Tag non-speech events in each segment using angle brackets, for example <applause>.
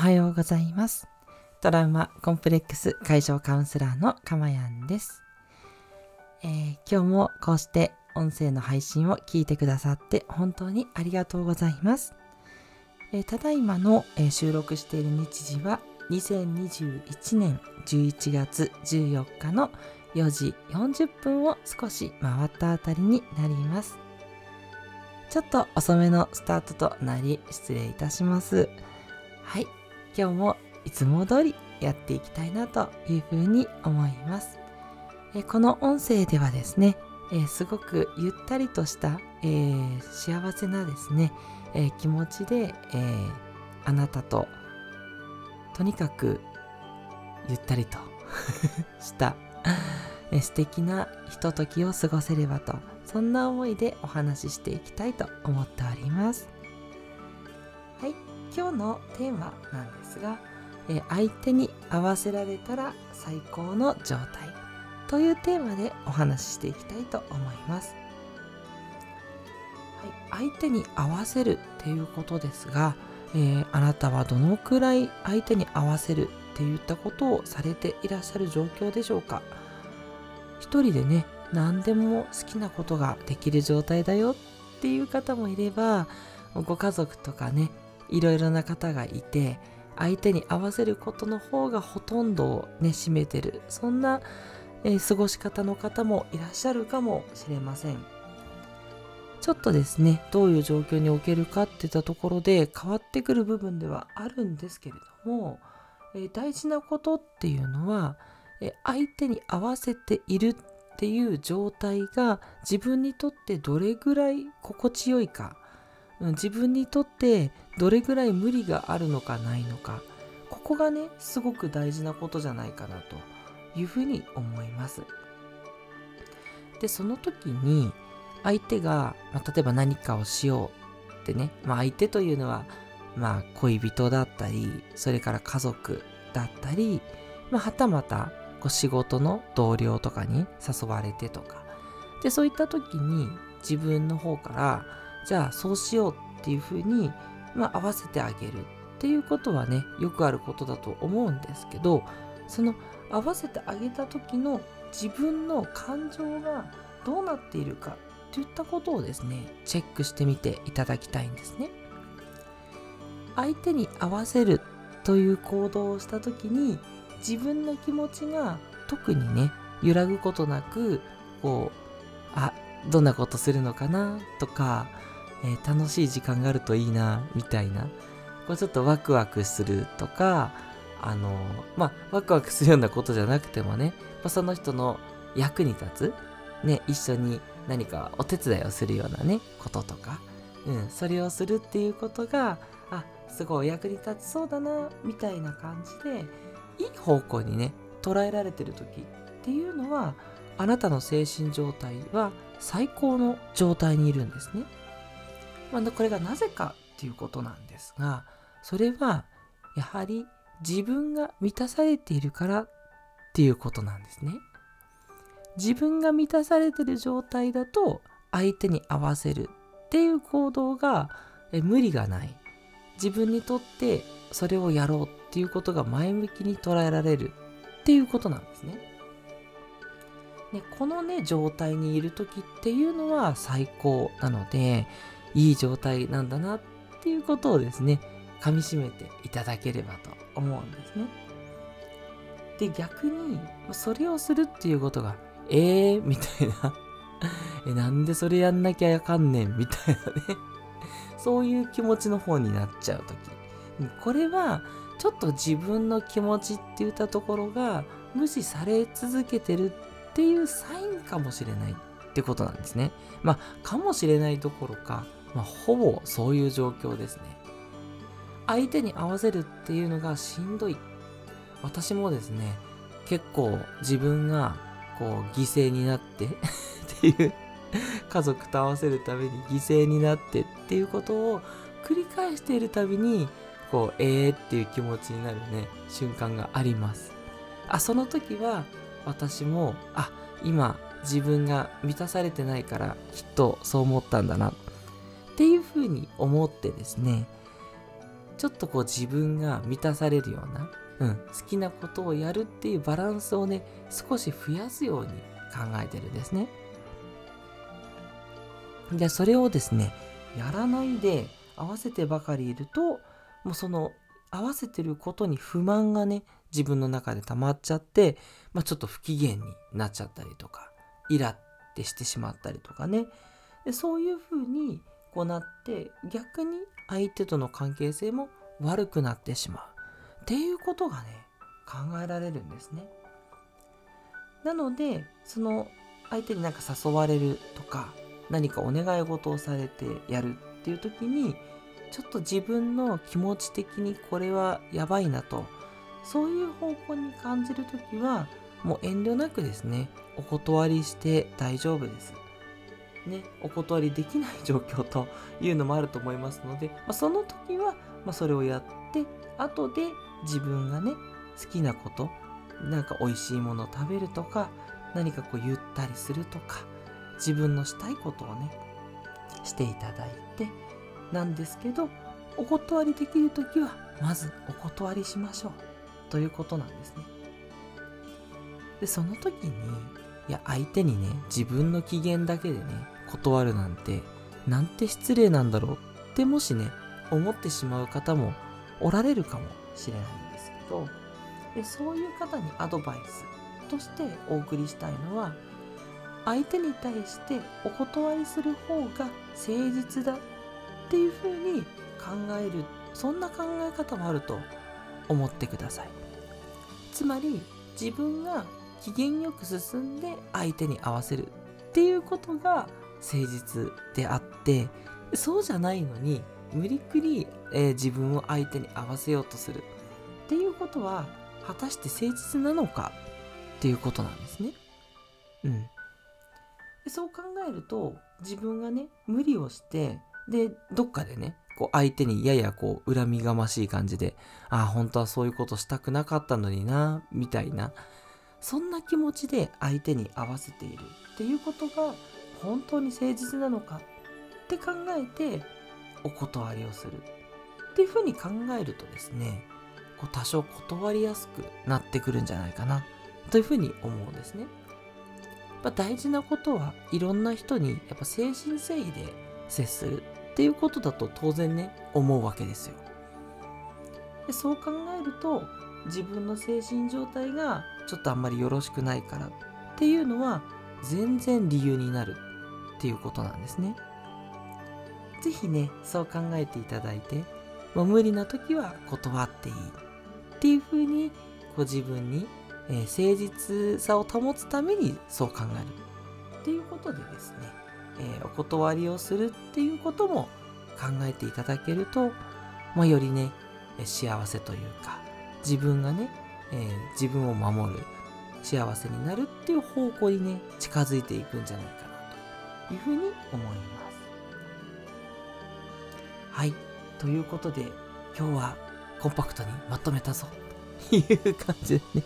はようございます。トラウマコンプレックス解消カウンセラーのかまやんです、えー、今日もこうして音声の配信を聞いてくださって本当にありがとうございます、えー、ただいまの、えー、収録している日時は2021年11月14日の4時40分を少し回ったあたりになります。ちょっと遅めのスタートとなり失礼いたします。はい。今日もいつも通りやっていきたいなというふうに思います。えこの音声ではですね、え、すごくゆったりとした、え、幸せなですね、え、気持ちで、えあなたととにかくゆったりとした <laughs> 素敵なひとときを過ごせればとそんな思いでお話ししていきたいと思っております。はい。今日のテーマなんですがえ相手に合わせられたら最高の状態というテーマでお話ししていきたいと思います、はい、相手に合わせるっていうことですが、えー、あなたはどのくらい相手に合わせるっていったことをされていらっしゃる状況でしょうか？一人でね何でも好きなことができる状態だよっていう方もいればご家族とかねいろいろな方がいて相手に合わせることの方がほとんどをね占めてる。そんな、えー、過ごし方の方もいらっしゃるかもしれません。ちょっとですねどういう状況におけるかっていったところで変わってくる部分ではあるんですけれども、えー、大事なことっていうのは、えー、相手に合わせているっていう状態が自分にとってどれぐらい心地よいか自分にとってどれぐらい無理があるのかないのかここがねすごく大事なことじゃないかなというふうに思います。でその時に相手が、まあ、例えば何かをしようってね、まあ、相手というのはまあ恋人だったりそれから家族だったり、まあ、はたまたこう仕事の同僚とかに誘われてとか。でそういった時に自分の方からじゃあそうしようっていうふうに、まあ、合わせてあげるっていうことはねよくあることだと思うんですけどその合わせてあげた時の自分の感情がどうなっているかといったことをですねチェックしてみていただきたいんですね。相手に合わせるという行動をした時に自分の気持ちが特にね揺らぐことなくこうあどんなことするのかなとかえー、楽しい時間があるといいな、みたいな。これちょっとワクワクするとか、あのー、まあ、ワクワクするようなことじゃなくてもね、まあ、その人の役に立つ、ね、一緒に何かお手伝いをするようなね、こととか、うん、それをするっていうことが、あ、すごい役に立ちそうだな、みたいな感じで、いい方向にね、捉えられてる時っていうのは、あなたの精神状態は最高の状態にいるんですね。まあ、これがなぜかっていうことなんですが、それはやはり自分が満たされているからっていうことなんですね。自分が満たされてる状態だと相手に合わせるっていう行動が無理がない。自分にとってそれをやろうっていうことが前向きに捉えられるっていうことなんですね。ねこのね状態にいる時っていうのは最高なのでいい状態なんだなっていうことをですね、噛みしめていただければと思うんですね。で、逆に、それをするっていうことが、えーみたいな <laughs> え、なんでそれやんなきゃあかんねんみたいなねそういう気持ちの方になっちゃうとき。これは、ちょっと自分の気持ちって言ったところが無視され続けてるっていうサインかもしれないってことなんですね。まあ、かもしれないどころか、まあ、ほぼそういう状況ですね。相手に合わせるっていうのがしんどい。私もですね、結構自分がこう犠牲になってっていう家族と合わせるために犠牲になってっていうことを繰り返しているたびにこうえー、っていう気持ちになるね瞬間がありますあその時は私もあ今自分が満たされてないからきっとそう思ったんだなふうに思ってですねちょっとこう自分が満たされるような、うん、好きなことをやるっていうバランスをね少し増やすように考えてるんですね。でそれをですねやらないで合わせてばかりいるともうその合わせてることに不満がね自分の中で溜まっちゃって、まあ、ちょっと不機嫌になっちゃったりとかイラってしてしまったりとかねでそういうふうにこうなって逆に相手との関係性も悪くなってしまう。っていうことがね考えられるんですね。なのでその相手になんか誘われるとか何かお願い事をされてやるっていう時にちょっと自分の気持ち的にこれはやばいなと。そういう方向に感じる時はもう遠慮なくですねお断りして大丈夫です。ね、お断りできない状況というのもあると思いますので、まあ、その時は、まあ、それをやって後で自分がね好きなことなんか美味しいものを食べるとか何かこうゆったりするとか自分のしたいことをねしていただいてなんですけどお断りできる時はまずお断りしましょうということなんですね。でその時にいや相手にね自分の機嫌だけでね断るなんてなんて失礼なんだろうってもしね思ってしまう方もおられるかもしれないんですけどでそういう方にアドバイスとしてお送りしたいのは相手に対してお断りする方が誠実だっていうふうに考えるそんな考え方もあると思ってください。つまり自分が機嫌よく進んで相手に合わせるっていうことが誠実であってそうじゃないのに無理くり、えー、自分を相手に合わせようとするっていうことは果たして誠実なのかっていうことなんですね。うん。そう考えると自分がね無理をしてでどっかでねこう相手にややこう恨みがましい感じでああ本当はそういうことしたくなかったのになみたいなそんな気持ちで相手に合わせているっていうことが本当に誠実なのかって考えてお断りをするっていうふうに考えるとですねこう多少断りやすくなってくるんじゃないかなというふうに思うんですね。ぱ大事なことはいろんな人にやっぱ誠心誠意で接するっていうことだと当然ね思うわけですよでそう考えると自分の精神状態がちょっとあんまりよろしくないからっていうのは全然理由になるっていうことなんですね。是非ねそう考えていただいて、まあ、無理な時は断っていいっていうふうにこう自分にえー、誠実さを保つためにそう考えるっていうことでですね、えー、お断りをするっていうことも考えていただけると、まあ、よりね幸せというか自分がね、えー、自分を守る幸せになるっていう方向にね近づいていくんじゃないかなというふうに思います。はい。ということで今日はコンパクトにまとめたぞという感じでね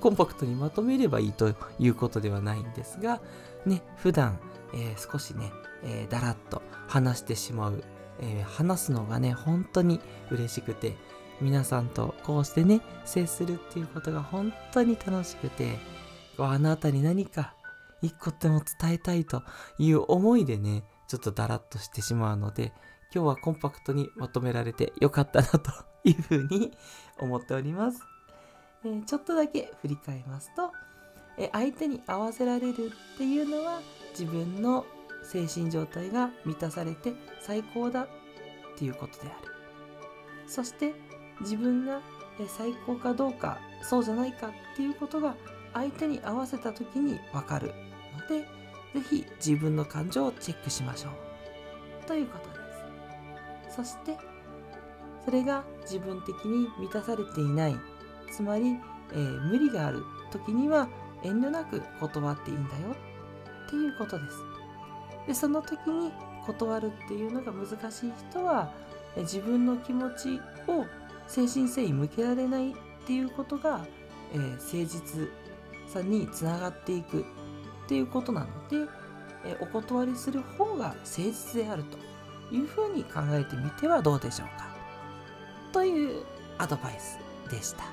コンパクトにまとめればいいということではないんですが、ね、普段、えー、少しね、えー、だらっと話してしまう、えー、話すのがね、本当に嬉しくて、皆さんとこうしてね、接するっていうことが本当に楽しくて、あなたに何か一個でも伝えたいという思いでね、ちょっとだらっとしてしまうので、今日はコンパクトにまとめられてよかったなというふうに思っております。えー、ちょっとだけ振り返りますと、えー、相手に合わせられるっていうのは自分の精神状態が満たされて最高だっていうことであるそして自分が最高かどうかそうじゃないかっていうことが相手に合わせた時に分かるので是非自分の感情をチェックしましょう。ということです。そしてそれが自分的に満たされていない。つまり、えー、無理がある時には遠慮なく断っていいんだよ。っていうことです。でその時に断るっていうのが難しい人は自分の気持ちを誠心誠意向けられないっていうことが、えー、誠実さにつながっていくっていうことなので、えー、お断りする方が誠実であるというふうに考えてみてはどうでしょうか。というアドバイスでした。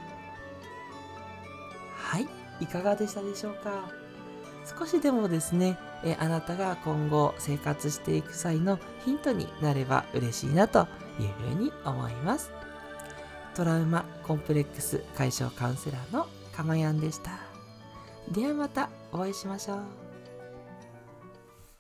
はいいかがでしたでしょうか。少しでもですねえあなたが今後生活していく際のヒントになれば嬉しいなというふうに思います。トラウマコンプレックス解消カウンセラーのかまやんでした。ではまたお会いしましょう。